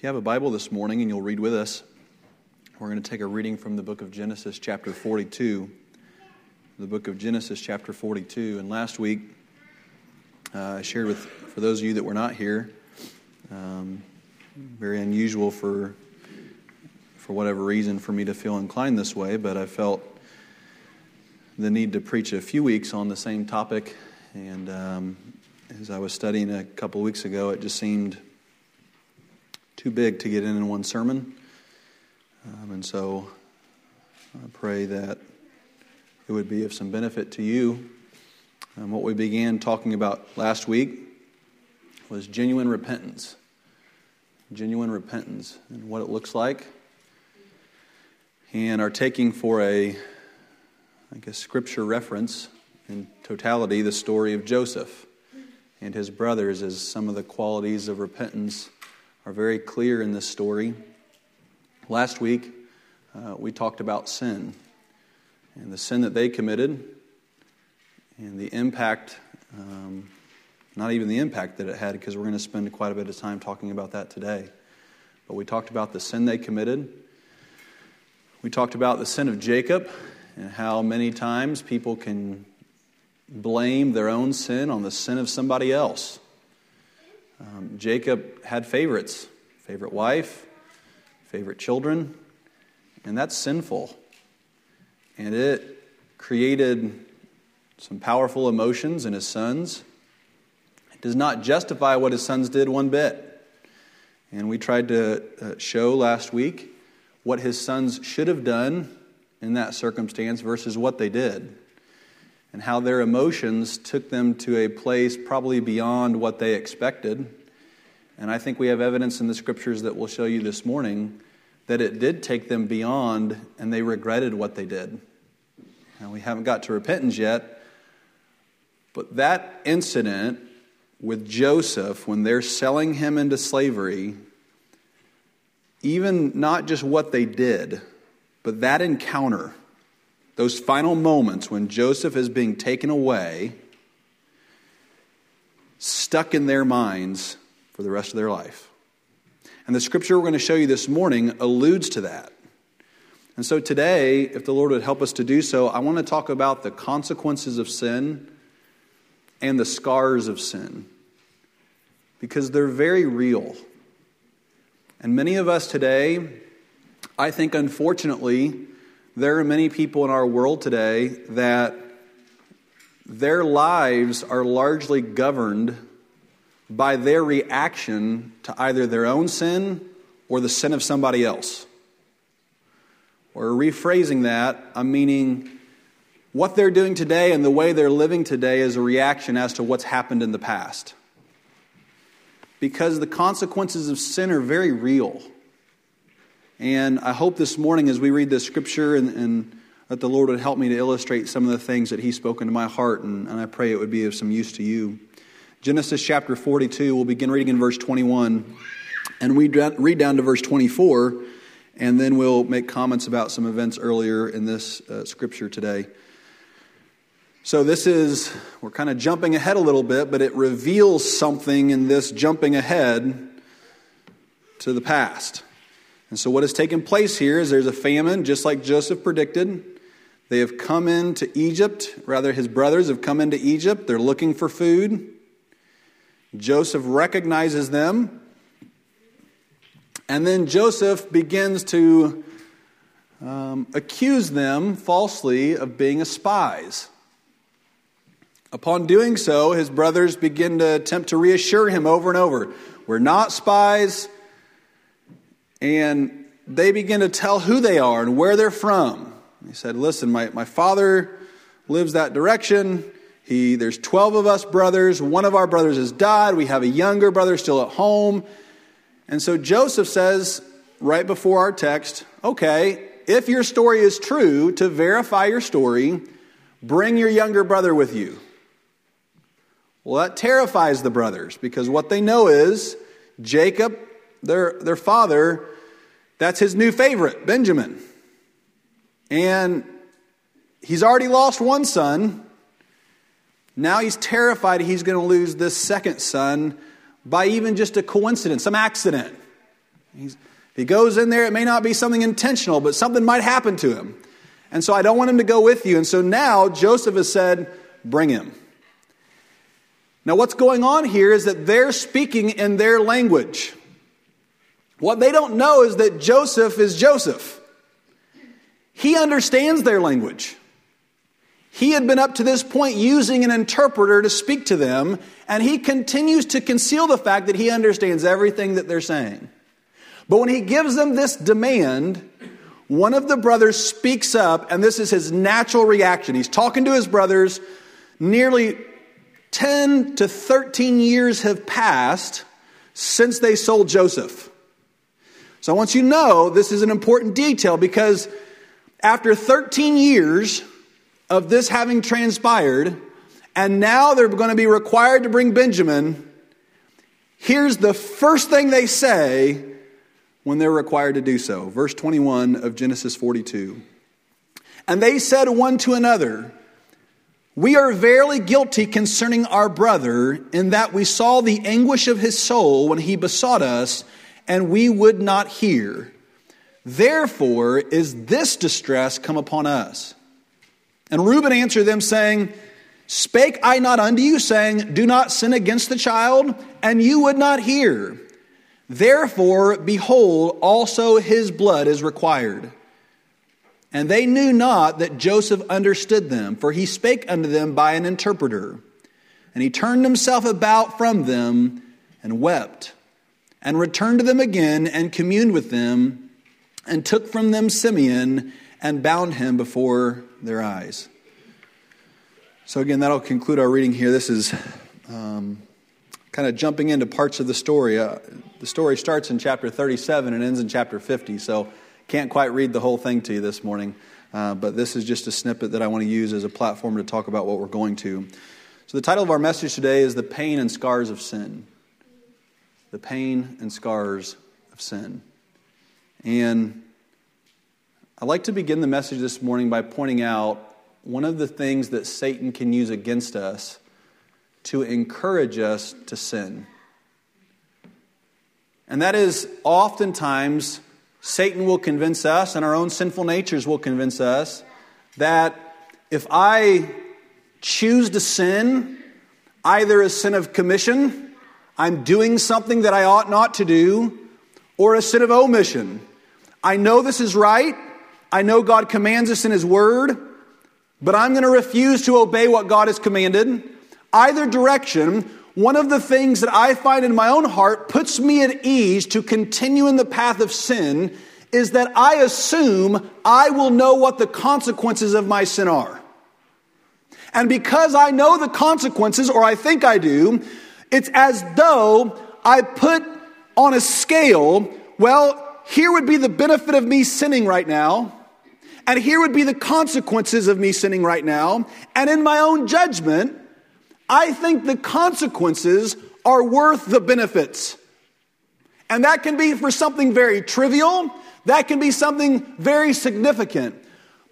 If you have a Bible this morning and you'll read with us, we're going to take a reading from the book of Genesis, chapter 42. The book of Genesis, chapter 42. And last week, uh, I shared with, for those of you that were not here, um, very unusual for, for whatever reason for me to feel inclined this way, but I felt the need to preach a few weeks on the same topic. And um, as I was studying a couple weeks ago, it just seemed too big to get in in one sermon. Um, and so I pray that it would be of some benefit to you. Um, what we began talking about last week was genuine repentance. Genuine repentance and what it looks like. And are taking for a, I guess, scripture reference in totality the story of Joseph and his brothers as some of the qualities of repentance are very clear in this story. Last week, uh, we talked about sin and the sin that they committed and the impact, um, not even the impact that it had, because we're going to spend quite a bit of time talking about that today. But we talked about the sin they committed. We talked about the sin of Jacob and how many times people can blame their own sin on the sin of somebody else. Um, Jacob had favorites favorite wife, favorite children, and that's sinful. And it created some powerful emotions in his sons. It does not justify what his sons did one bit. And we tried to uh, show last week what his sons should have done in that circumstance versus what they did and how their emotions took them to a place probably beyond what they expected. And I think we have evidence in the scriptures that we'll show you this morning that it did take them beyond and they regretted what they did. Now, we haven't got to repentance yet, but that incident with Joseph, when they're selling him into slavery, even not just what they did, but that encounter those final moments when Joseph is being taken away, stuck in their minds for the rest of their life. And the scripture we're going to show you this morning alludes to that. And so today, if the Lord would help us to do so, I want to talk about the consequences of sin and the scars of sin because they're very real. And many of us today, I think unfortunately, there are many people in our world today that their lives are largely governed by their reaction to either their own sin or the sin of somebody else. Or rephrasing that, I'm meaning what they're doing today and the way they're living today is a reaction as to what's happened in the past. Because the consequences of sin are very real. And I hope this morning, as we read this scripture, and, and that the Lord would help me to illustrate some of the things that He's spoken to my heart, and, and I pray it would be of some use to you. Genesis chapter 42, we'll begin reading in verse 21, and we read down to verse 24, and then we'll make comments about some events earlier in this uh, scripture today. So, this is, we're kind of jumping ahead a little bit, but it reveals something in this jumping ahead to the past. And so, what has taken place here is there's a famine, just like Joseph predicted. They have come into Egypt, rather, his brothers have come into Egypt. They're looking for food. Joseph recognizes them. And then Joseph begins to um, accuse them falsely of being spies. Upon doing so, his brothers begin to attempt to reassure him over and over We're not spies. And they begin to tell who they are and where they're from. He said, Listen, my, my father lives that direction. He, there's 12 of us brothers. One of our brothers has died. We have a younger brother still at home. And so Joseph says, right before our text, okay, if your story is true, to verify your story, bring your younger brother with you. Well, that terrifies the brothers because what they know is Jacob their, their father, that's his new favorite, Benjamin. And he's already lost one son. Now he's terrified he's going to lose this second son by even just a coincidence, some accident. He's, if he goes in there, it may not be something intentional, but something might happen to him. And so I don't want him to go with you. And so now Joseph has said, Bring him. Now, what's going on here is that they're speaking in their language. What they don't know is that Joseph is Joseph. He understands their language. He had been up to this point using an interpreter to speak to them, and he continues to conceal the fact that he understands everything that they're saying. But when he gives them this demand, one of the brothers speaks up, and this is his natural reaction. He's talking to his brothers. Nearly 10 to 13 years have passed since they sold Joseph. So I want you to know this is an important detail because after 13 years of this having transpired, and now they're going to be required to bring Benjamin, here's the first thing they say when they're required to do so. Verse 21 of Genesis 42. And they said one to another, We are verily guilty concerning our brother, in that we saw the anguish of his soul when he besought us, and we would not hear. Therefore is this distress come upon us. And Reuben answered them, saying, Spake I not unto you, saying, Do not sin against the child? And you would not hear. Therefore, behold, also his blood is required. And they knew not that Joseph understood them, for he spake unto them by an interpreter. And he turned himself about from them and wept, and returned to them again and communed with them and took from them Simeon and bound him before their eyes. So, again, that'll conclude our reading here. This is um, kind of jumping into parts of the story. Uh, the story starts in chapter 37 and ends in chapter 50, so can't quite read the whole thing to you this morning. Uh, but this is just a snippet that I want to use as a platform to talk about what we're going to. So, the title of our message today is The Pain and Scars of Sin. The Pain and Scars of Sin. And I'd like to begin the message this morning by pointing out one of the things that Satan can use against us to encourage us to sin. And that is oftentimes Satan will convince us, and our own sinful natures will convince us, that if I choose to sin, either a sin of commission, I'm doing something that I ought not to do, or a sin of omission. I know this is right. I know God commands us in His Word, but I'm going to refuse to obey what God has commanded. Either direction, one of the things that I find in my own heart puts me at ease to continue in the path of sin is that I assume I will know what the consequences of my sin are. And because I know the consequences, or I think I do, it's as though I put on a scale, well, here would be the benefit of me sinning right now, and here would be the consequences of me sinning right now. And in my own judgment, I think the consequences are worth the benefits. And that can be for something very trivial, that can be something very significant.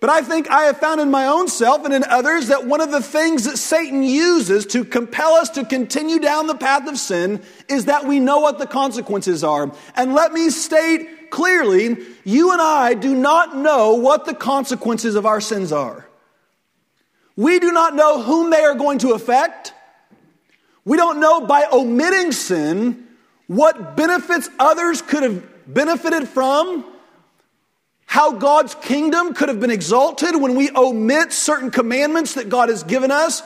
But I think I have found in my own self and in others that one of the things that Satan uses to compel us to continue down the path of sin is that we know what the consequences are. And let me state clearly you and I do not know what the consequences of our sins are. We do not know whom they are going to affect. We don't know by omitting sin what benefits others could have benefited from how God's kingdom could have been exalted when we omit certain commandments that God has given us.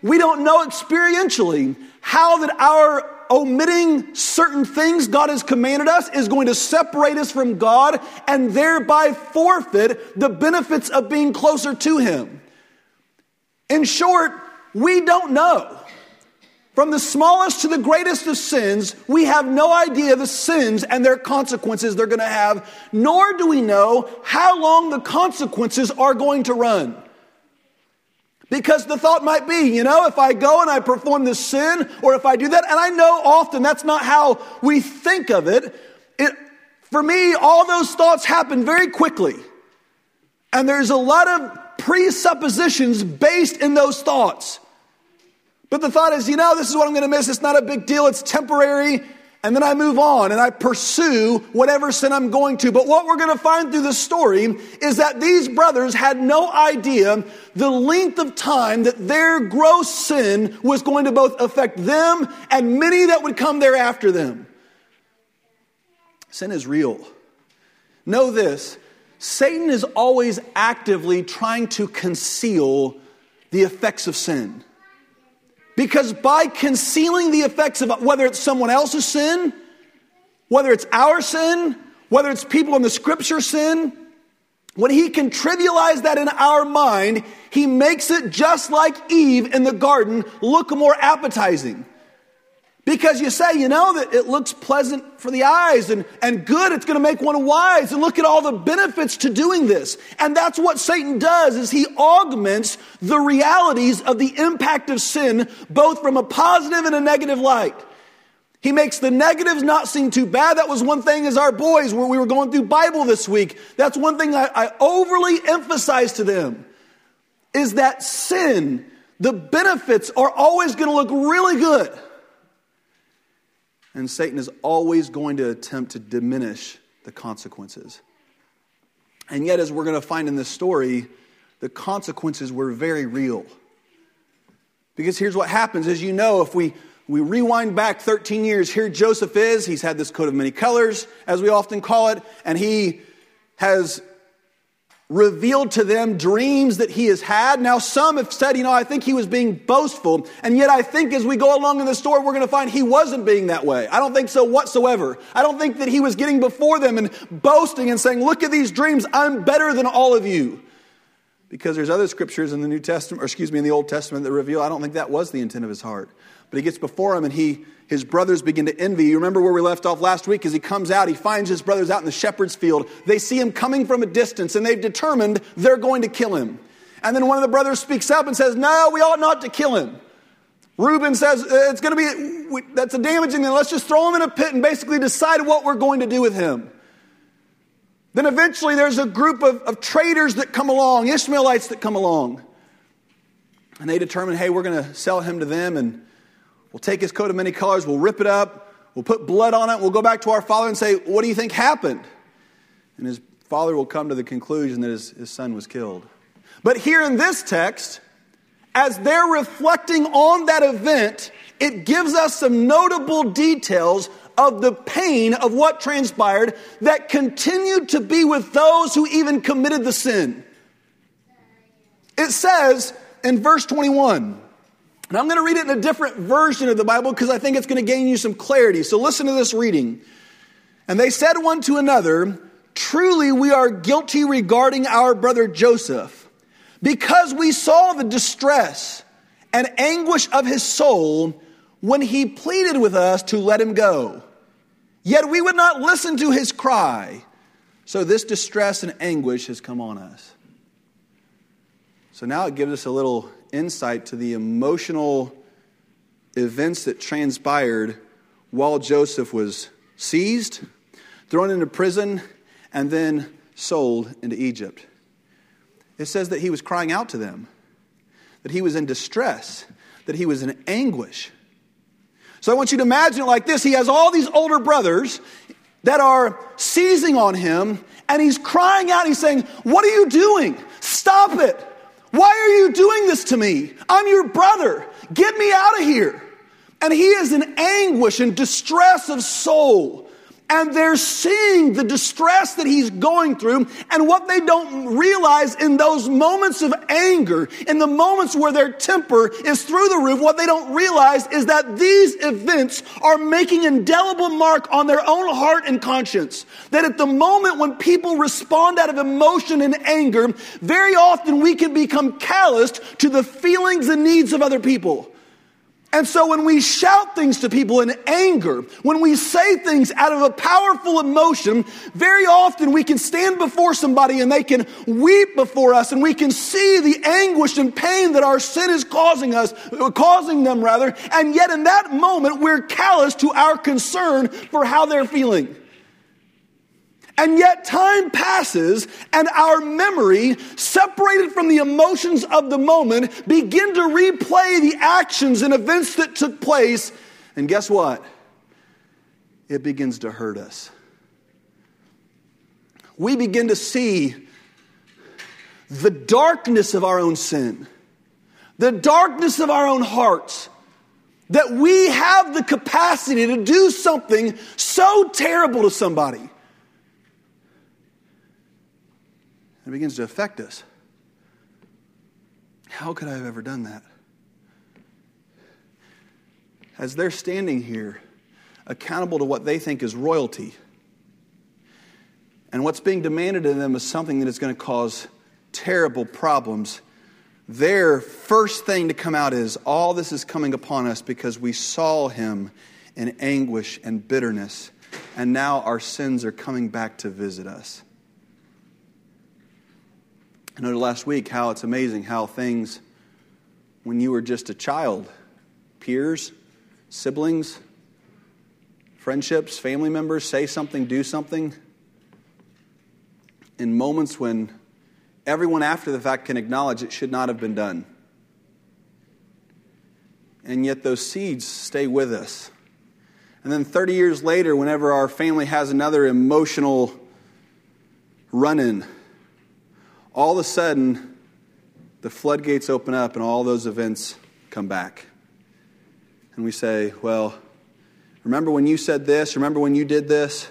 We don't know experientially how that our omitting certain things God has commanded us is going to separate us from God and thereby forfeit the benefits of being closer to Him. In short, we don't know. From the smallest to the greatest of sins, we have no idea the sins and their consequences they're going to have, nor do we know how long the consequences are going to run. Because the thought might be, you know, if I go and I perform this sin, or if I do that, and I know often that's not how we think of it. it for me, all those thoughts happen very quickly. And there's a lot of presuppositions based in those thoughts. But the thought is, you know, this is what I'm going to miss. It's not a big deal. It's temporary. and then I move on and I pursue whatever sin I'm going to. But what we're going to find through this story is that these brothers had no idea the length of time that their gross sin was going to both affect them and many that would come thereafter them. Sin is real. Know this Satan is always actively trying to conceal the effects of sin. Because by concealing the effects of whether it's someone else's sin, whether it's our sin, whether it's people in the scripture sin, when he can trivialize that in our mind, he makes it just like Eve in the garden look more appetizing. Because you say, you know, that it looks pleasant for the eyes and, and good, it's gonna make one wise. And look at all the benefits to doing this. And that's what Satan does, is he augments the realities of the impact of sin, both from a positive and a negative light. He makes the negatives not seem too bad. That was one thing as our boys, where we were going through Bible this week. That's one thing I, I overly emphasize to them, is that sin, the benefits are always gonna look really good and Satan is always going to attempt to diminish the consequences. And yet, as we're going to find in this story, the consequences were very real. Because here's what happens as you know, if we, we rewind back 13 years, here Joseph is. He's had this coat of many colors, as we often call it, and he has revealed to them dreams that he has had. Now, some have said, you know, I think he was being boastful. And yet, I think as we go along in the story, we're going to find he wasn't being that way. I don't think so whatsoever. I don't think that he was getting before them and boasting and saying, look at these dreams. I'm better than all of you. Because there's other scriptures in the New Testament, or excuse me, in the Old Testament that reveal, I don't think that was the intent of his heart. But he gets before him and he his brothers begin to envy. You remember where we left off last week? As he comes out, he finds his brothers out in the shepherd's field. They see him coming from a distance and they've determined they're going to kill him. And then one of the brothers speaks up and says, No, we ought not to kill him. Reuben says, uh, It's going to be, that's a damaging thing. Let's just throw him in a pit and basically decide what we're going to do with him. Then eventually there's a group of, of traders that come along, Ishmaelites that come along. And they determine, hey, we're going to sell him to them and We'll take his coat of many colors, we'll rip it up, we'll put blood on it, we'll go back to our father and say, What do you think happened? And his father will come to the conclusion that his, his son was killed. But here in this text, as they're reflecting on that event, it gives us some notable details of the pain of what transpired that continued to be with those who even committed the sin. It says in verse 21 and I'm going to read it in a different version of the Bible because I think it's going to gain you some clarity. So listen to this reading. And they said one to another, Truly we are guilty regarding our brother Joseph, because we saw the distress and anguish of his soul when he pleaded with us to let him go. Yet we would not listen to his cry. So this distress and anguish has come on us. So now it gives us a little insight to the emotional events that transpired while Joseph was seized, thrown into prison, and then sold into Egypt. It says that he was crying out to them, that he was in distress, that he was in anguish. So I want you to imagine it like this He has all these older brothers that are seizing on him, and he's crying out, he's saying, What are you doing? Stop it. Why are you doing this to me? I'm your brother. Get me out of here. And he is in anguish and distress of soul. And they're seeing the distress that he's going through. And what they don't realize in those moments of anger, in the moments where their temper is through the roof, what they don't realize is that these events are making indelible mark on their own heart and conscience. That at the moment when people respond out of emotion and anger, very often we can become calloused to the feelings and needs of other people. And so when we shout things to people in anger, when we say things out of a powerful emotion, very often we can stand before somebody and they can weep before us and we can see the anguish and pain that our sin is causing us, causing them rather. And yet in that moment, we're callous to our concern for how they're feeling. And yet time passes and our memory, separated from the emotions of the moment, begin to replay the actions and events that took place. And guess what? it begins to hurt us. We begin to see the darkness of our own sin, the darkness of our own hearts, that we have the capacity to do something so terrible to somebody. It begins to affect us. How could I have ever done that? As they're standing here, accountable to what they think is royalty, and what's being demanded of them is something that is going to cause terrible problems, their first thing to come out is all this is coming upon us because we saw him in anguish and bitterness, and now our sins are coming back to visit us. I noted last week how it's amazing how things, when you were just a child, peers, siblings, friendships, family members say something, do something, in moments when everyone after the fact can acknowledge it should not have been done. And yet those seeds stay with us. And then 30 years later, whenever our family has another emotional run in, all of a sudden, the floodgates open up and all those events come back. And we say, Well, remember when you said this? Remember when you did this?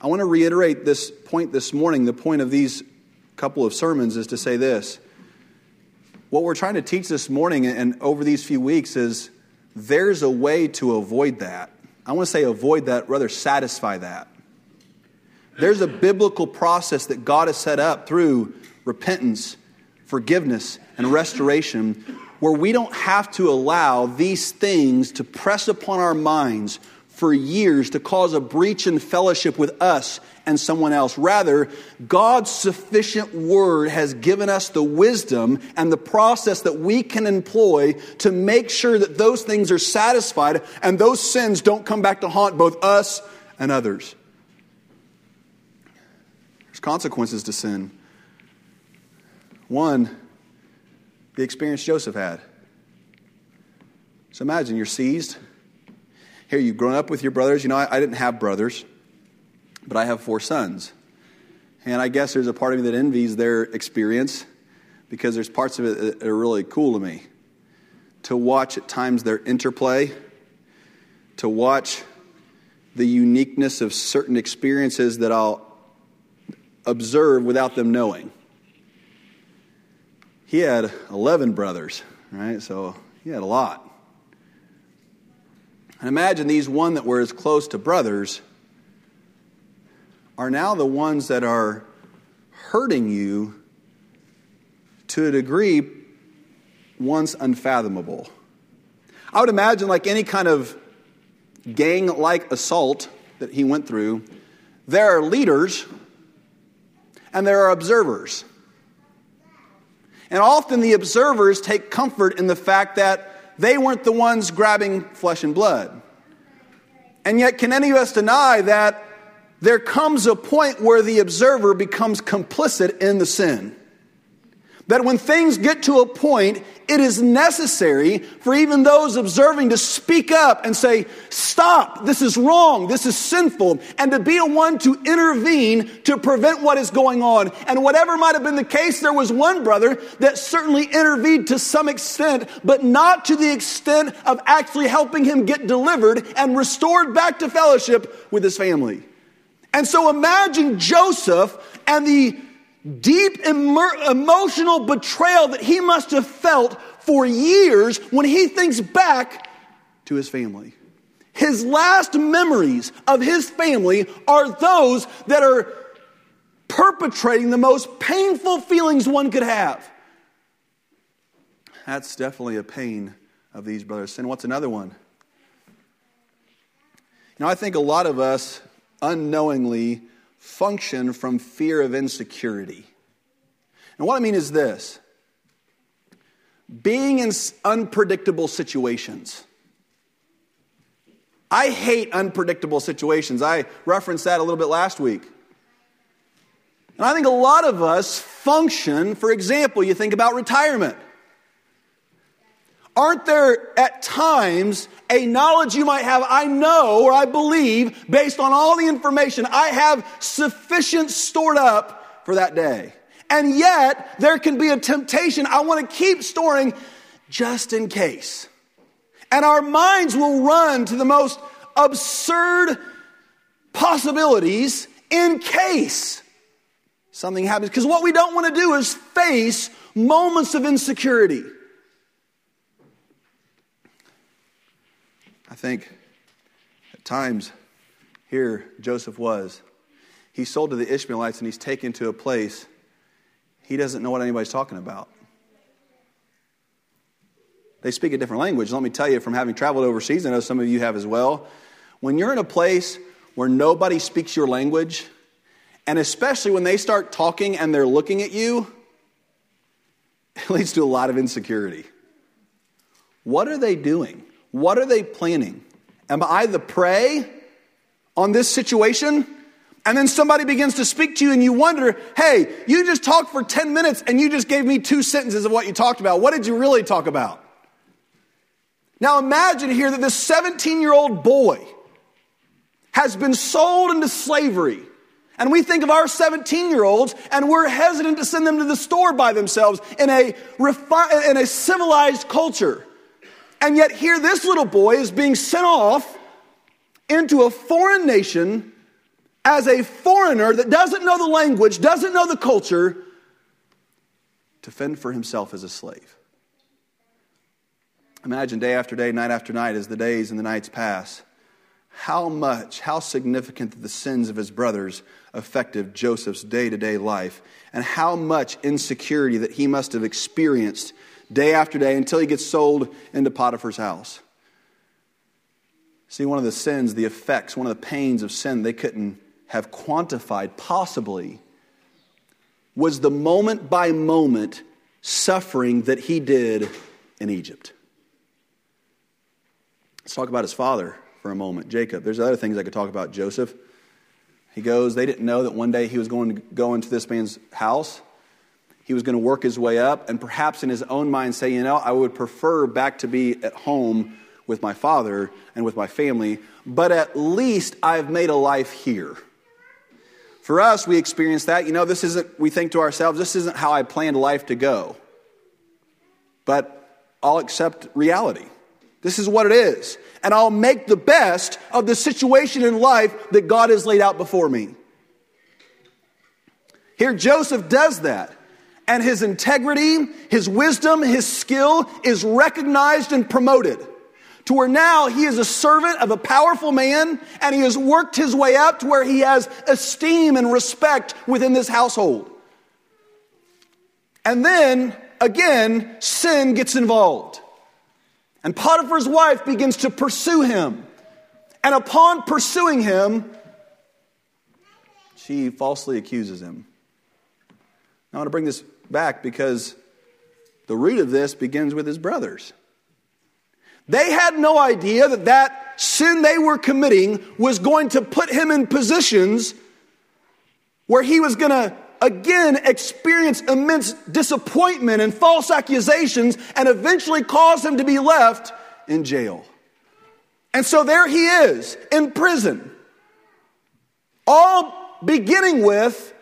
I want to reiterate this point this morning, the point of these couple of sermons is to say this. What we're trying to teach this morning and over these few weeks is there's a way to avoid that. I want to say avoid that, rather satisfy that. There's a biblical process that God has set up through repentance, forgiveness, and restoration where we don't have to allow these things to press upon our minds for years to cause a breach in fellowship with us and someone else. Rather, God's sufficient word has given us the wisdom and the process that we can employ to make sure that those things are satisfied and those sins don't come back to haunt both us and others. Consequences to sin. One, the experience Joseph had. So imagine you're seized here, you've grown up with your brothers. You know, I, I didn't have brothers, but I have four sons. And I guess there's a part of me that envies their experience because there's parts of it that are really cool to me. To watch at times their interplay, to watch the uniqueness of certain experiences that I'll observe without them knowing. He had 11 brothers, right? So he had a lot. And imagine these one that were as close to brothers are now the ones that are hurting you to a degree once unfathomable. I would imagine, like any kind of gang like assault that he went through, there are leaders and there are observers. And often the observers take comfort in the fact that they weren't the ones grabbing flesh and blood. And yet, can any of us deny that there comes a point where the observer becomes complicit in the sin? That when things get to a point, it is necessary for even those observing to speak up and say, Stop, this is wrong, this is sinful, and to be a one to intervene to prevent what is going on. And whatever might have been the case, there was one brother that certainly intervened to some extent, but not to the extent of actually helping him get delivered and restored back to fellowship with his family. And so imagine Joseph and the deep emotional betrayal that he must have felt for years when he thinks back to his family. His last memories of his family are those that are perpetrating the most painful feelings one could have. That's definitely a pain of these brothers. And what's another one? You know, I think a lot of us unknowingly function from fear of insecurity. And what I mean is this being in unpredictable situations. I hate unpredictable situations. I referenced that a little bit last week. And I think a lot of us function, for example, you think about retirement. Aren't there at times a knowledge you might have, I know or I believe, based on all the information, I have sufficient stored up for that day? And yet, there can be a temptation. I want to keep storing just in case. And our minds will run to the most absurd possibilities in case something happens. Because what we don't want to do is face moments of insecurity. I think at times here Joseph was. He's sold to the Ishmaelites and he's taken to a place he doesn't know what anybody's talking about. They speak a different language. Let me tell you from having traveled overseas, I know some of you have as well. When you're in a place where nobody speaks your language, and especially when they start talking and they're looking at you, it leads to a lot of insecurity. What are they doing? What are they planning? Am I the prey on this situation? And then somebody begins to speak to you and you wonder, hey, you just talked for 10 minutes and you just gave me two sentences of what you talked about. What did you really talk about? Now imagine here that this 17 year old boy has been sold into slavery. And we think of our 17 year olds and we're hesitant to send them to the store by themselves in a, refi- in a civilized culture. And yet, here this little boy is being sent off into a foreign nation as a foreigner that doesn't know the language, doesn't know the culture, to fend for himself as a slave. Imagine day after day, night after night, as the days and the nights pass how much, how significant the sins of his brothers affected Joseph's day to day life, and how much insecurity that he must have experienced day after day until he gets sold into Potiphar's house. See, one of the sins, the effects, one of the pains of sin they couldn't have quantified possibly was the moment by moment suffering that he did in Egypt. Let's talk about his father for a moment, Jacob. There's other things I could talk about Joseph. He goes, they didn't know that one day he was going to go into this man's house. He was going to work his way up and perhaps in his own mind say, you know, I would prefer back to be at home with my father and with my family, but at least I've made a life here. For us, we experience that. You know, this isn't, we think to ourselves, this isn't how I planned life to go. But I'll accept reality. This is what it is. And I'll make the best of the situation in life that God has laid out before me. Here, Joseph does that. And his integrity, his wisdom, his skill is recognized and promoted. To where now he is a servant of a powerful man and he has worked his way up to where he has esteem and respect within this household. And then, again, sin gets involved. And Potiphar's wife begins to pursue him. And upon pursuing him, she falsely accuses him. Now, I want to bring this back because the root of this begins with his brothers. They had no idea that that sin they were committing was going to put him in positions where he was going to again experience immense disappointment and false accusations and eventually cause him to be left in jail. And so there he is in prison. All beginning with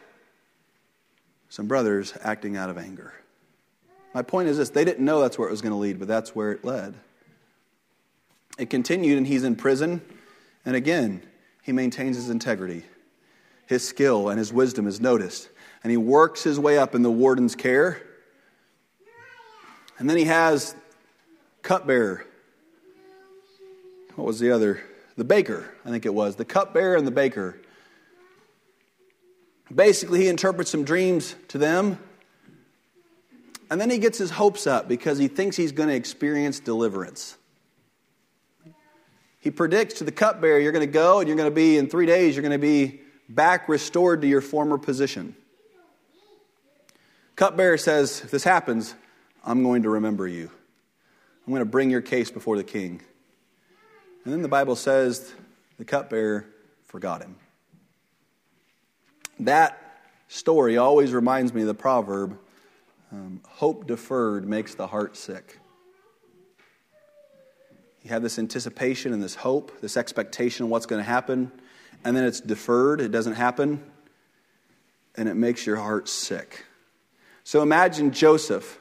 some brothers acting out of anger. My point is this they didn't know that's where it was going to lead, but that's where it led. It continued, and he's in prison. And again, he maintains his integrity. His skill and his wisdom is noticed and he works his way up in the warden's care. And then he has cupbearer. What was the other? The baker, I think it was. The cupbearer and the baker. Basically, he interprets some dreams to them. And then he gets his hopes up because he thinks he's going to experience deliverance. He predicts to the cupbearer, you're going to go and you're going to be, in three days, you're going to be back restored to your former position. Cupbearer says, If this happens, I'm going to remember you. I'm going to bring your case before the king. And then the Bible says the cupbearer forgot him. That story always reminds me of the proverb um, hope deferred makes the heart sick. You have this anticipation and this hope, this expectation of what's going to happen, and then it's deferred, it doesn't happen, and it makes your heart sick. So imagine Joseph,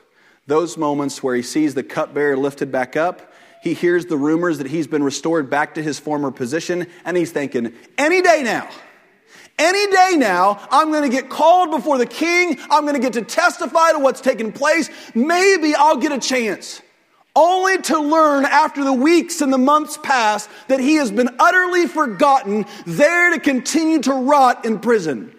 those moments where he sees the cupbearer lifted back up, he hears the rumors that he's been restored back to his former position, and he's thinking, any day now. Any day now, I'm going to get called before the king. I'm going to get to testify to what's taken place. Maybe I'll get a chance. Only to learn after the weeks and the months pass that he has been utterly forgotten, there to continue to rot in prison.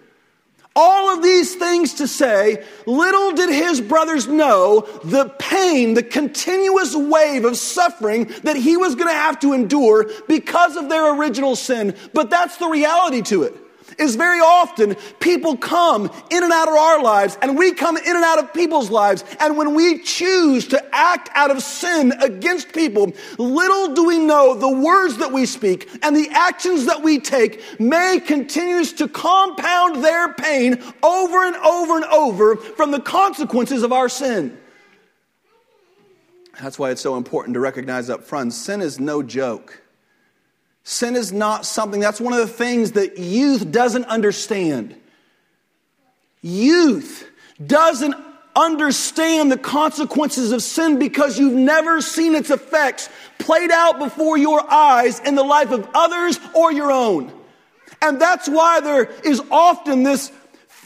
All of these things to say, little did his brothers know the pain, the continuous wave of suffering that he was going to have to endure because of their original sin. But that's the reality to it is very often people come in and out of our lives and we come in and out of people's lives. And when we choose to act out of sin against people, little do we know the words that we speak and the actions that we take may continues to compound their pain over and over and over from the consequences of our sin. That's why it's so important to recognize up front sin is no joke. Sin is not something, that's one of the things that youth doesn't understand. Youth doesn't understand the consequences of sin because you've never seen its effects played out before your eyes in the life of others or your own. And that's why there is often this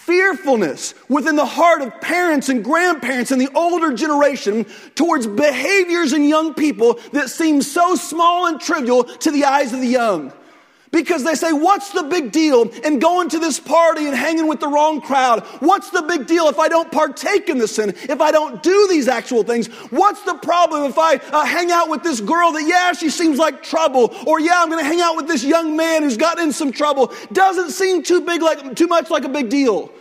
fearfulness within the heart of parents and grandparents and the older generation towards behaviors in young people that seem so small and trivial to the eyes of the young. Because they say, what's the big deal in going to this party and hanging with the wrong crowd? What's the big deal if I don't partake in the sin? If I don't do these actual things? What's the problem if I uh, hang out with this girl that, yeah, she seems like trouble? Or, yeah, I'm going to hang out with this young man who's gotten in some trouble. Doesn't seem too big like, too much like a big deal.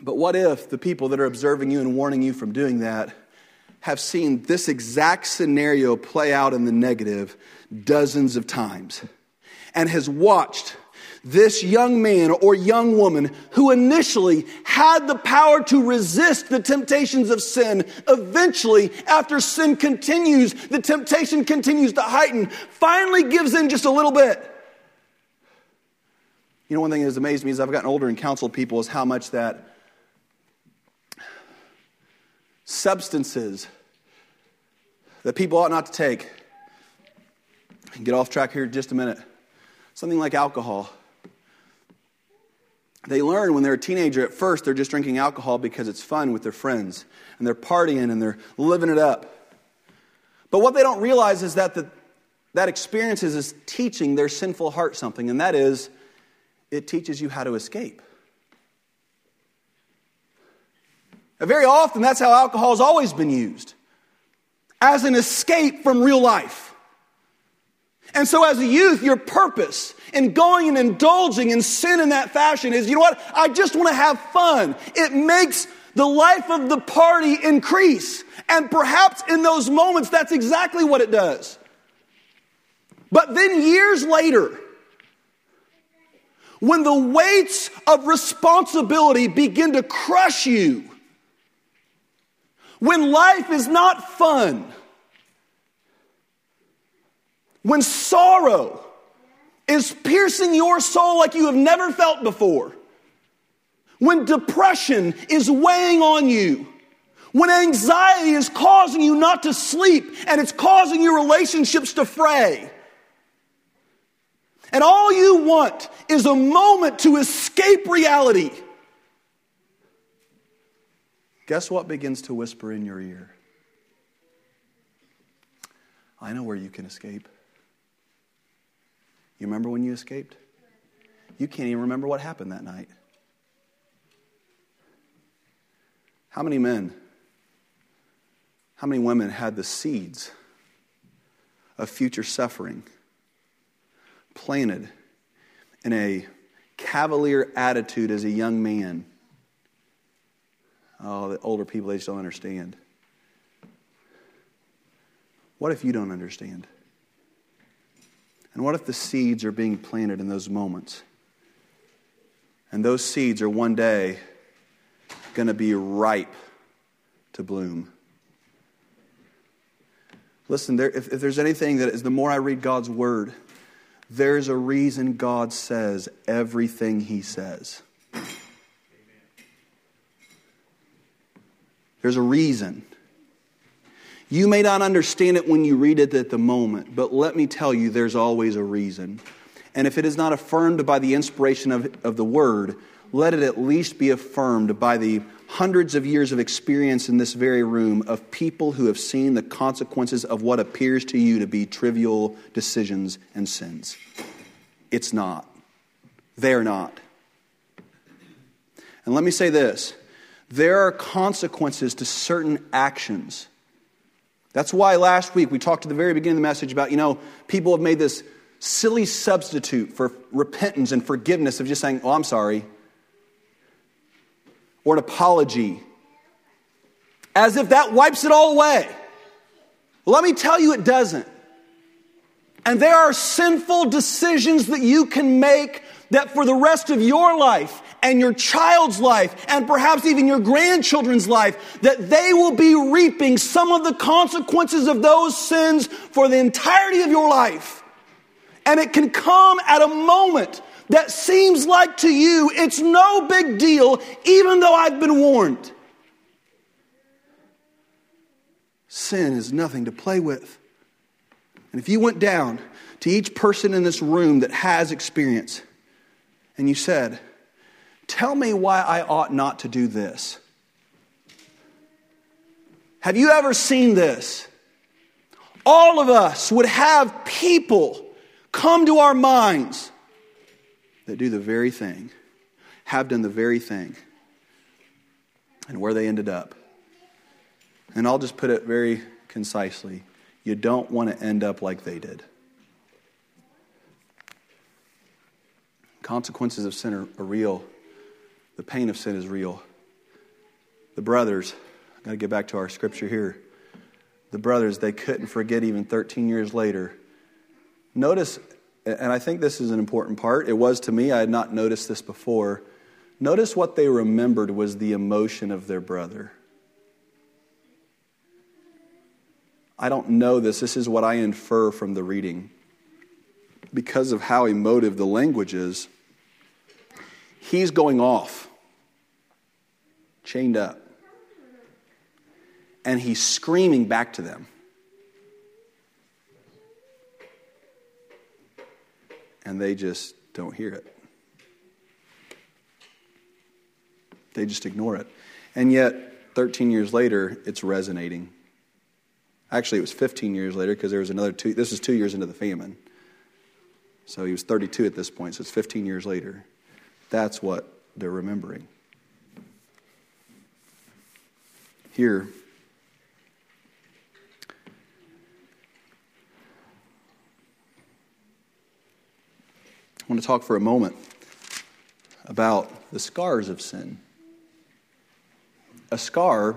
But what if the people that are observing you and warning you from doing that have seen this exact scenario play out in the negative dozens of times and has watched this young man or young woman who initially had the power to resist the temptations of sin, eventually, after sin continues, the temptation continues to heighten, finally gives in just a little bit. You know, one thing that has amazed me as I've gotten older and counseled people is how much that substances that people ought not to take. Get off track here just a minute. Something like alcohol. They learn when they're a teenager at first, they're just drinking alcohol because it's fun with their friends and they're partying and they're living it up. But what they don't realize is that the, that experience is teaching their sinful heart something, and that is it teaches you how to escape. very often, that's how alcohol has always been used as an escape from real life. And so, as a youth, your purpose in going and indulging in sin in that fashion is you know what? I just want to have fun. It makes the life of the party increase. And perhaps in those moments, that's exactly what it does. But then, years later, when the weights of responsibility begin to crush you, when life is not fun, when sorrow is piercing your soul like you have never felt before, when depression is weighing on you, when anxiety is causing you not to sleep and it's causing your relationships to fray, and all you want is a moment to escape reality guess what begins to whisper in your ear? I know where you can escape. You remember when you escaped? You can't even remember what happened that night. How many men, how many women had the seeds of future suffering planted in a cavalier attitude as a young man? Oh, the older people, they just don't understand. What if you don't understand? And what if the seeds are being planted in those moments? And those seeds are one day going to be ripe to bloom. Listen, there, if, if there's anything that is the more I read God's word, there's a reason God says everything he says. There's a reason. You may not understand it when you read it at the moment, but let me tell you, there's always a reason. And if it is not affirmed by the inspiration of, of the word, let it at least be affirmed by the hundreds of years of experience in this very room of people who have seen the consequences of what appears to you to be trivial decisions and sins. It's not. They're not. And let me say this there are consequences to certain actions. That's why last week we talked at the very beginning of the message about, you know, people have made this silly substitute for repentance and forgiveness of just saying, oh, I'm sorry or an apology, as if that wipes it all away. Let me tell you, it doesn't. And there are sinful decisions that you can make that for the rest of your life and your child's life and perhaps even your grandchildren's life, that they will be reaping some of the consequences of those sins for the entirety of your life. And it can come at a moment that seems like to you it's no big deal, even though I've been warned. Sin is nothing to play with. And if you went down to each person in this room that has experience and you said, Tell me why I ought not to do this. Have you ever seen this? All of us would have people come to our minds that do the very thing, have done the very thing, and where they ended up. And I'll just put it very concisely you don't want to end up like they did. Consequences of sin are, are real, the pain of sin is real. The brothers, I've got to get back to our scripture here. The brothers, they couldn't forget even 13 years later. Notice and I think this is an important part. It was to me, I had not noticed this before. Notice what they remembered was the emotion of their brother. I don't know this. This is what I infer from the reading. Because of how emotive the language is, he's going off, chained up, and he's screaming back to them. and they just don't hear it. They just ignore it. And yet, 13 years later, it's resonating. Actually, it was 15 years later because there was another two. This is two years into the famine. So he was 32 at this point, so it's 15 years later. That's what they're remembering. Here, I want to talk for a moment about the scars of sin. A scar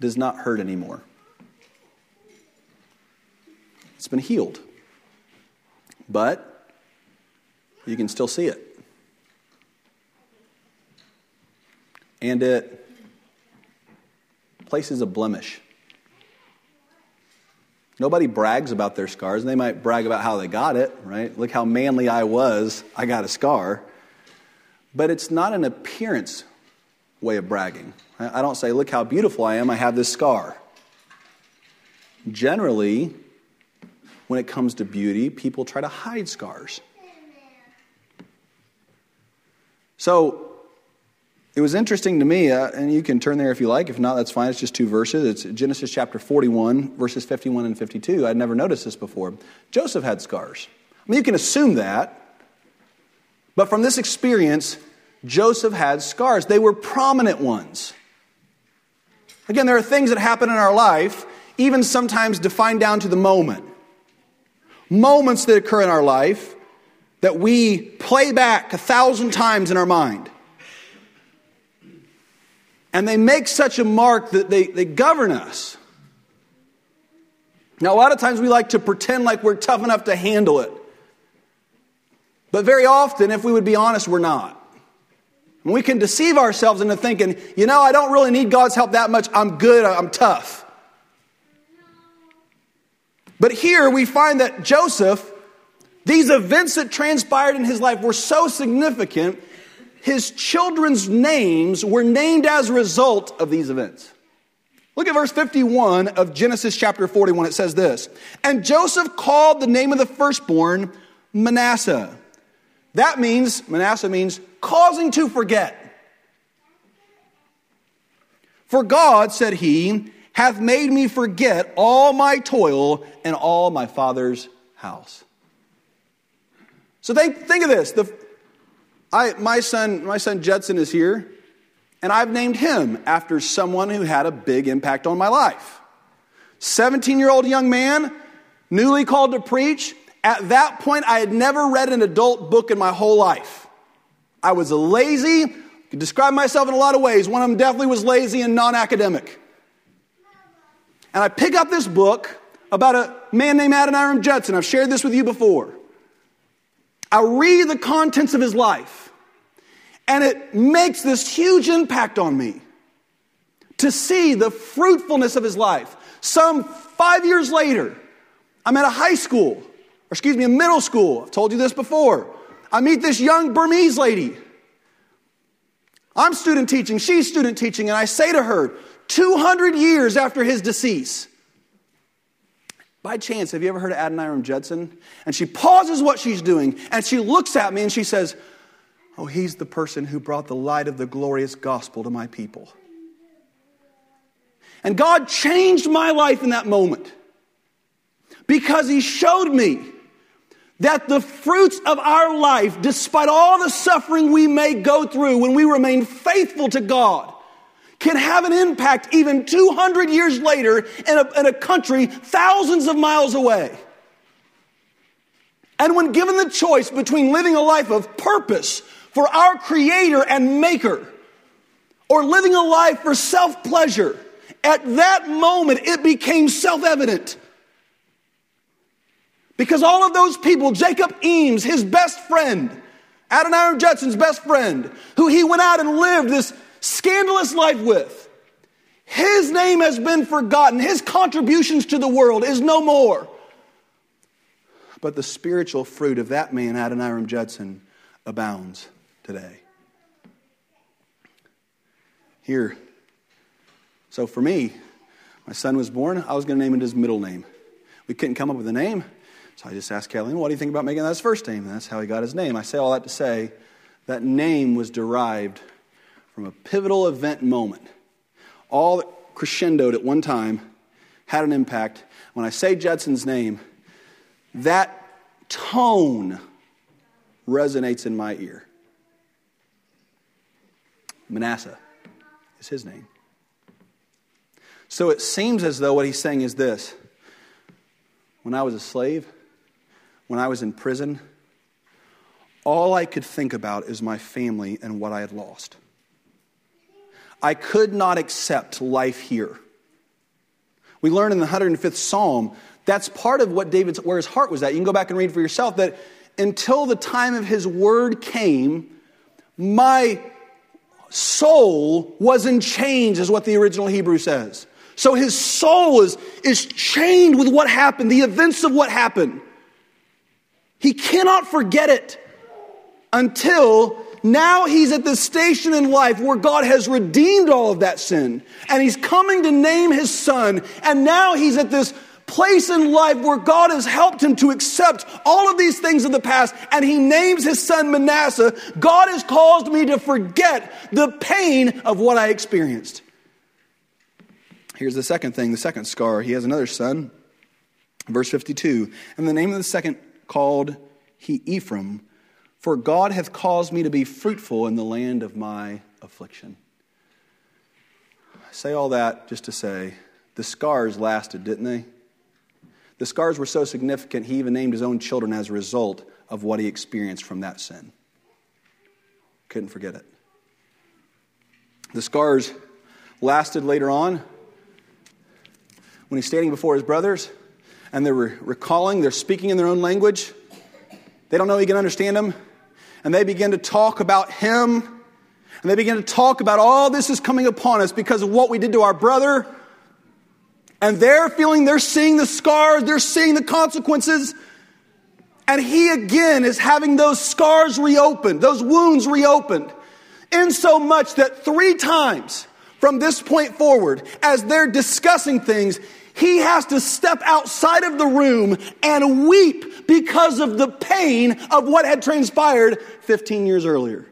does not hurt anymore, it's been healed. But you can still see it. And it places a blemish. Nobody brags about their scars, and they might brag about how they got it, right? Look how manly I was, I got a scar. But it's not an appearance way of bragging. I don't say, look how beautiful I am, I have this scar. Generally, when it comes to beauty, people try to hide scars. So, it was interesting to me, uh, and you can turn there if you like. If not, that's fine. It's just two verses. It's Genesis chapter 41, verses 51 and 52. I'd never noticed this before. Joseph had scars. I mean, you can assume that. But from this experience, Joseph had scars. They were prominent ones. Again, there are things that happen in our life, even sometimes defined down to the moment. Moments that occur in our life that we play back a thousand times in our mind. And they make such a mark that they, they govern us. Now, a lot of times we like to pretend like we're tough enough to handle it. But very often, if we would be honest, we're not. And we can deceive ourselves into thinking, you know, I don't really need God's help that much. I'm good. I'm tough. But here we find that Joseph, these events that transpired in his life were so significant, his children's names were named as a result of these events. Look at verse 51 of Genesis chapter 41. It says this And Joseph called the name of the firstborn Manasseh. That means, Manasseh means causing to forget. For God, said he, hath made me forget all my toil and all my father's house. So think, think of this. The, I, my, son, my son Judson is here, and I've named him after someone who had a big impact on my life. 17 year old young man, newly called to preach. At that point, I had never read an adult book in my whole life. I was lazy, could describe myself in a lot of ways. One of them definitely was lazy and non academic. And I pick up this book about a man named Adoniram Judson. I've shared this with you before. I read the contents of his life, and it makes this huge impact on me to see the fruitfulness of his life. Some five years later, I'm at a high school, or excuse me, a middle school. I've told you this before. I meet this young Burmese lady. I'm student teaching, she's student teaching, and I say to her, 200 years after his decease. By chance, have you ever heard of Adoniram Judson? And she pauses what she's doing and she looks at me and she says, Oh, he's the person who brought the light of the glorious gospel to my people. And God changed my life in that moment because He showed me that the fruits of our life, despite all the suffering we may go through when we remain faithful to God, can have an impact even 200 years later in a, in a country thousands of miles away. And when given the choice between living a life of purpose for our Creator and Maker, or living a life for self pleasure, at that moment it became self evident. Because all of those people, Jacob Eames, his best friend, Adoniram Judson's best friend, who he went out and lived this scandalous life with. His name has been forgotten. His contributions to the world is no more. But the spiritual fruit of that man, Adoniram Judson, abounds today. Here. So for me, my son was born, I was going to name it his middle name. We couldn't come up with a name, so I just asked Kathleen, what do you think about making that his first name? And that's how he got his name. I say all that to say that name was derived from a pivotal event moment, all crescendoed at one time, had an impact. When I say Judson's name, that tone resonates in my ear. Manasseh is his name. So it seems as though what he's saying is this when I was a slave, when I was in prison, all I could think about is my family and what I had lost. I could not accept life here. We learn in the 105th Psalm that's part of what David's where his heart was at. You can go back and read for yourself that until the time of his word came, my soul was in chains, is what the original Hebrew says. So his soul is, is chained with what happened, the events of what happened. He cannot forget it until now he's at this station in life where God has redeemed all of that sin. And he's coming to name his son. And now he's at this place in life where God has helped him to accept all of these things of the past. And he names his son Manasseh. God has caused me to forget the pain of what I experienced. Here's the second thing, the second scar. He has another son. Verse 52. And the name of the second called he Ephraim for God hath caused me to be fruitful in the land of my affliction. I say all that just to say the scars lasted, didn't they? The scars were so significant, he even named his own children as a result of what he experienced from that sin. Couldn't forget it. The scars lasted later on when he's standing before his brothers and they're recalling, they're speaking in their own language. They don't know he can understand them and they begin to talk about him. And they begin to talk about all this is coming upon us because of what we did to our brother. And they're feeling, they're seeing the scars, they're seeing the consequences. And he again is having those scars reopened, those wounds reopened, in so much that three times from this point forward, as they're discussing things, he has to step outside of the room and weep because of the pain of what had transpired 15 years earlier.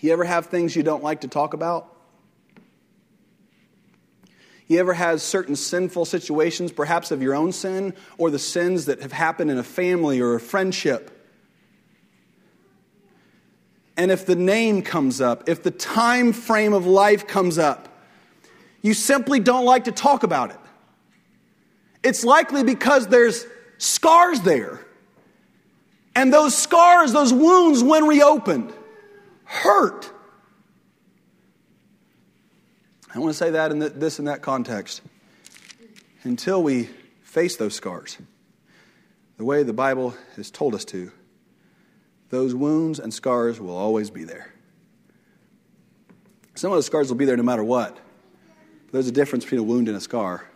You ever have things you don't like to talk about? You ever has certain sinful situations, perhaps of your own sin, or the sins that have happened in a family or a friendship? And if the name comes up, if the time frame of life comes up, you simply don't like to talk about it. It's likely because there's scars there. And those scars, those wounds, when reopened, hurt. I want to say that in this and that context. Until we face those scars, the way the Bible has told us to, those wounds and scars will always be there. Some of those scars will be there no matter what. There's a difference between a wound and a scar.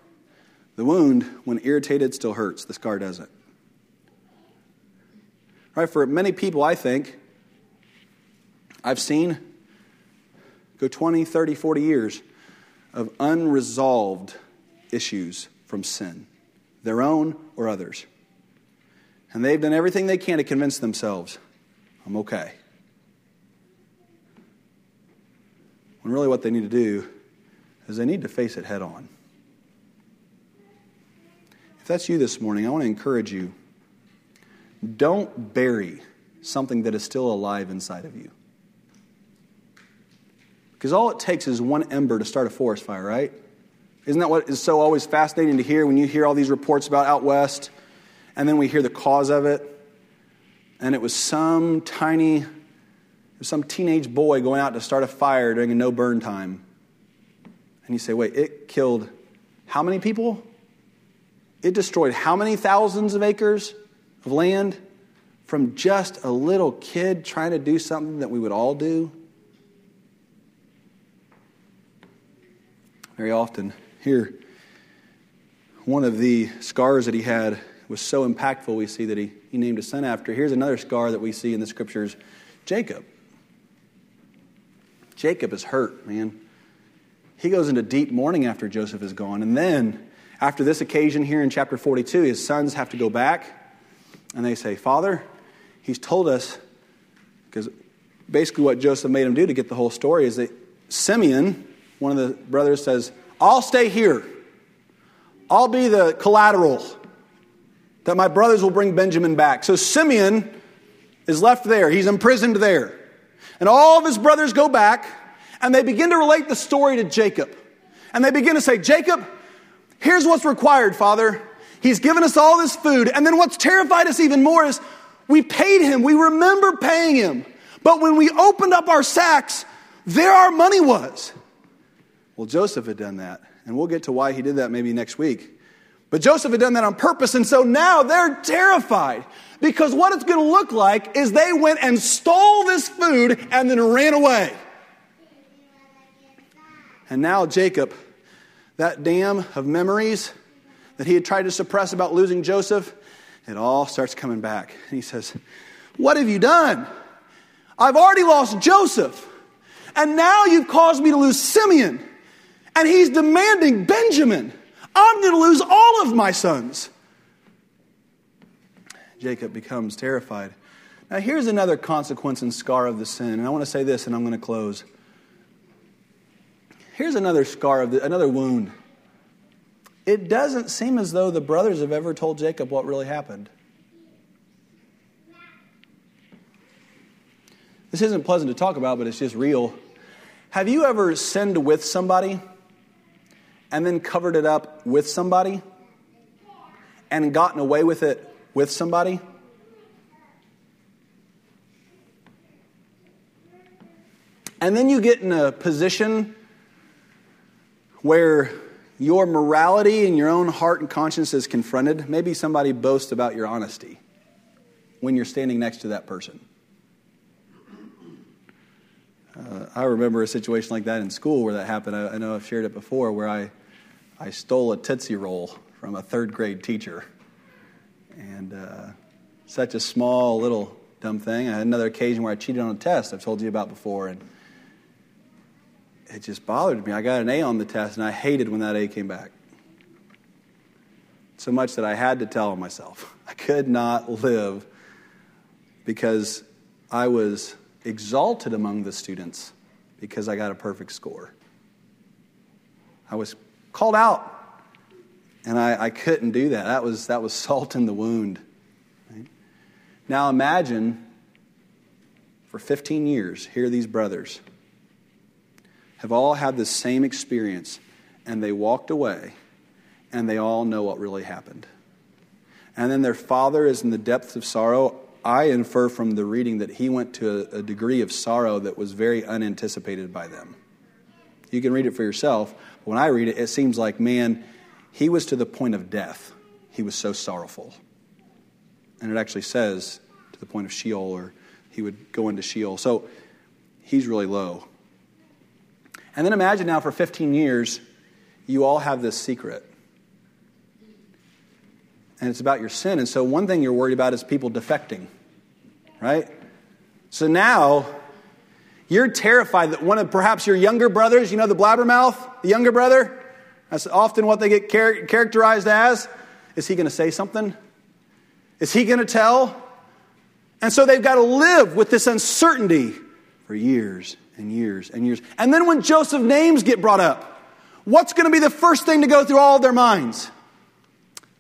The wound, when irritated, still hurts. The scar doesn't. Right? For many people, I think, I've seen go 20, 30, 40 years of unresolved issues from sin, their own or others. And they've done everything they can to convince themselves, I'm okay. When really what they need to do is they need to face it head on. If that's you this morning, I want to encourage you don't bury something that is still alive inside of you. Because all it takes is one ember to start a forest fire, right? Isn't that what is so always fascinating to hear when you hear all these reports about out west and then we hear the cause of it? And it was some tiny, some teenage boy going out to start a fire during a no burn time. And you say, wait, it killed how many people? It destroyed how many thousands of acres of land from just a little kid trying to do something that we would all do? Very often, here, one of the scars that he had was so impactful, we see that he, he named a son after. Here's another scar that we see in the scriptures Jacob. Jacob is hurt, man. He goes into deep mourning after Joseph is gone. And then, after this occasion here in chapter 42, his sons have to go back and they say, Father, he's told us, because basically what Joseph made him do to get the whole story is that Simeon, one of the brothers, says, I'll stay here. I'll be the collateral that my brothers will bring Benjamin back. So Simeon is left there. He's imprisoned there. And all of his brothers go back and they begin to relate the story to Jacob. And they begin to say, Jacob, here's what's required, Father. He's given us all this food. And then what's terrified us even more is we paid him. We remember paying him. But when we opened up our sacks, there our money was. Well, Joseph had done that. And we'll get to why he did that maybe next week. But Joseph had done that on purpose. And so now they're terrified because what it's going to look like is they went and stole this food and then ran away. And now Jacob, that dam of memories that he had tried to suppress about losing Joseph, it all starts coming back. And he says, What have you done? I've already lost Joseph. And now you've caused me to lose Simeon. And he's demanding Benjamin. I'm going to lose all of my sons. Jacob becomes terrified. Now, here's another consequence and scar of the sin. And I want to say this, and I'm going to close. Here's another scar of the, another wound. It doesn't seem as though the brothers have ever told Jacob what really happened. This isn't pleasant to talk about, but it's just real. Have you ever sinned with somebody and then covered it up with somebody and gotten away with it with somebody? And then you get in a position where your morality and your own heart and conscience is confronted, maybe somebody boasts about your honesty when you're standing next to that person. Uh, I remember a situation like that in school where that happened. I, I, know I've shared it before, where I I stole a Tootsie Roll from a third grade teacher. And uh, such a small, little dumb thing. I had another occasion where I cheated on a test I've told you about before. And it just bothered me. I got an A on the test, and I hated when that A came back. So much that I had to tell myself I could not live because I was exalted among the students because I got a perfect score. I was called out, and I, I couldn't do that. That was, that was salt in the wound. Right? Now imagine for 15 years, here these brothers have all had the same experience, and they walked away, and they all know what really happened. And then their father is in the depths of sorrow. I infer from the reading that he went to a, a degree of sorrow that was very unanticipated by them. You can read it for yourself. But when I read it, it seems like, man, he was to the point of death. He was so sorrowful. And it actually says to the point of Sheol, or he would go into Sheol. So he's really low. And then imagine now for 15 years, you all have this secret. And it's about your sin. And so one thing you're worried about is people defecting, right? So now you're terrified that one of perhaps your younger brothers, you know, the blabbermouth, the younger brother, that's often what they get char- characterized as. Is he going to say something? Is he going to tell? And so they've got to live with this uncertainty for years and years and years. And then when Joseph's names get brought up, what's going to be the first thing to go through all their minds?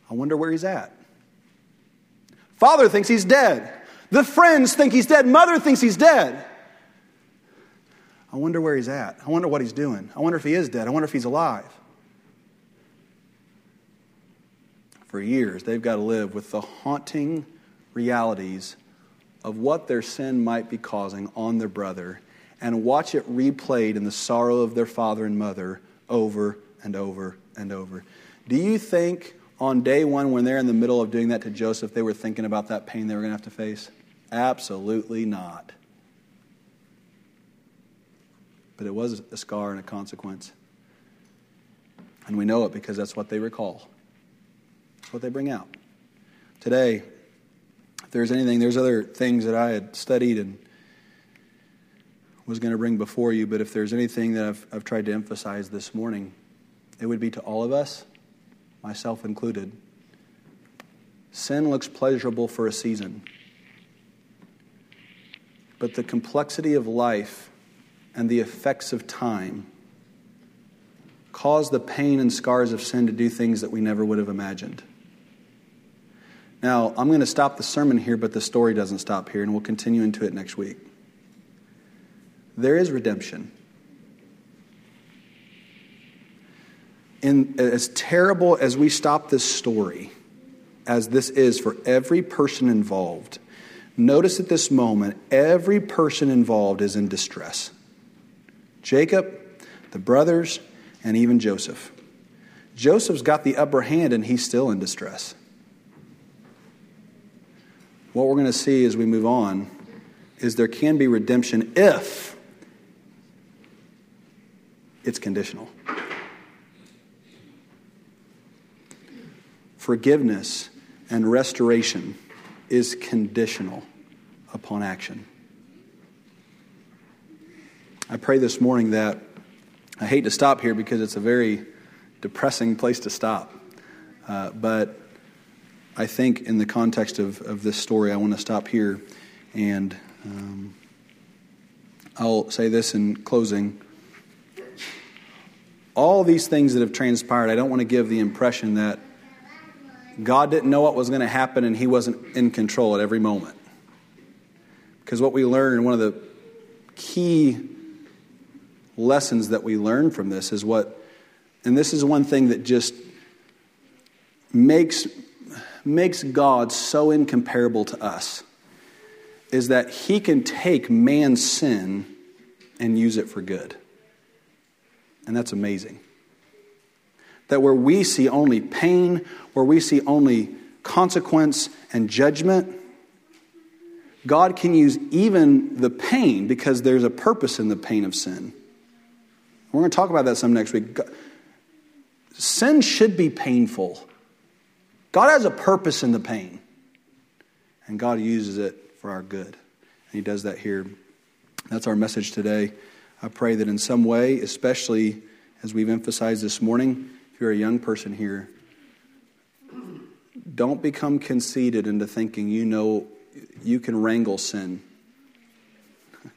I wonder where he's at. Father thinks he's dead. The friends think he's dead. Mother thinks he's dead. I wonder where he's at. I wonder what he's doing. I wonder if he is dead. I wonder if he's alive. For years, they've got to live with the haunting realities of what their sin might be causing on their brother and watch it replayed in the sorrow of their father and mother over and over and over. Do you think on day one, when they're in the middle of doing that to Joseph, they were thinking about that pain they were going to have to face? Absolutely not. But it was a scar and a consequence. And we know it because that's what they recall. That's what they bring out. Today, if there's anything, there's other things that I had studied and was going to bring before you, but if there's anything that I've, I've tried to emphasize this morning, it would be to all of us, myself included. Sin looks pleasurable for a season, but the complexity of life and the effects of time cause the pain and scars of sin to do things that we never would have imagined. Now, I'm going to stop the sermon here, but the story doesn't stop here, and we'll continue into it next week there is redemption. In, as terrible as we stop this story, as this is for every person involved, notice at this moment, every person involved is in distress. Jacob, the brothers, and even Joseph. Joseph's got the upper hand and he's still in distress. What we're going to see as we move on is there can be redemption if it's conditional. Forgiveness and restoration is conditional upon action. I pray this morning that I hate to stop here because it's a very depressing place to stop. Uh, but I think, in the context of, of this story, I want to stop here. And um, I'll say this in closing all these things that have transpired, I don't want to give the impression that God didn't know what was going to happen and he wasn't in control at every moment. Because what we learn, one of the key lessons that we learn from this is what, and this is one thing that just makes, makes God so incomparable to us, is that he can take man's sin and use it for good. And that's amazing. That where we see only pain, where we see only consequence and judgment, God can use even the pain because there's a purpose in the pain of sin. We're going to talk about that some next week. sin should be painful. God has a purpose in the pain, and God uses it for our good. And He does that here. That's our message today. I pray that in some way, especially as we've emphasized this morning, if you're a young person here, don't become conceited into thinking you know you can wrangle sin.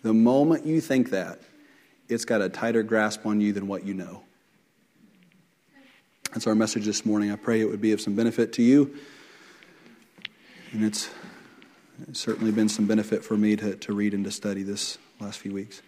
The moment you think that, it's got a tighter grasp on you than what you know. That's our message this morning. I pray it would be of some benefit to you. And it's, it's certainly been some benefit for me to, to read and to study this last few weeks.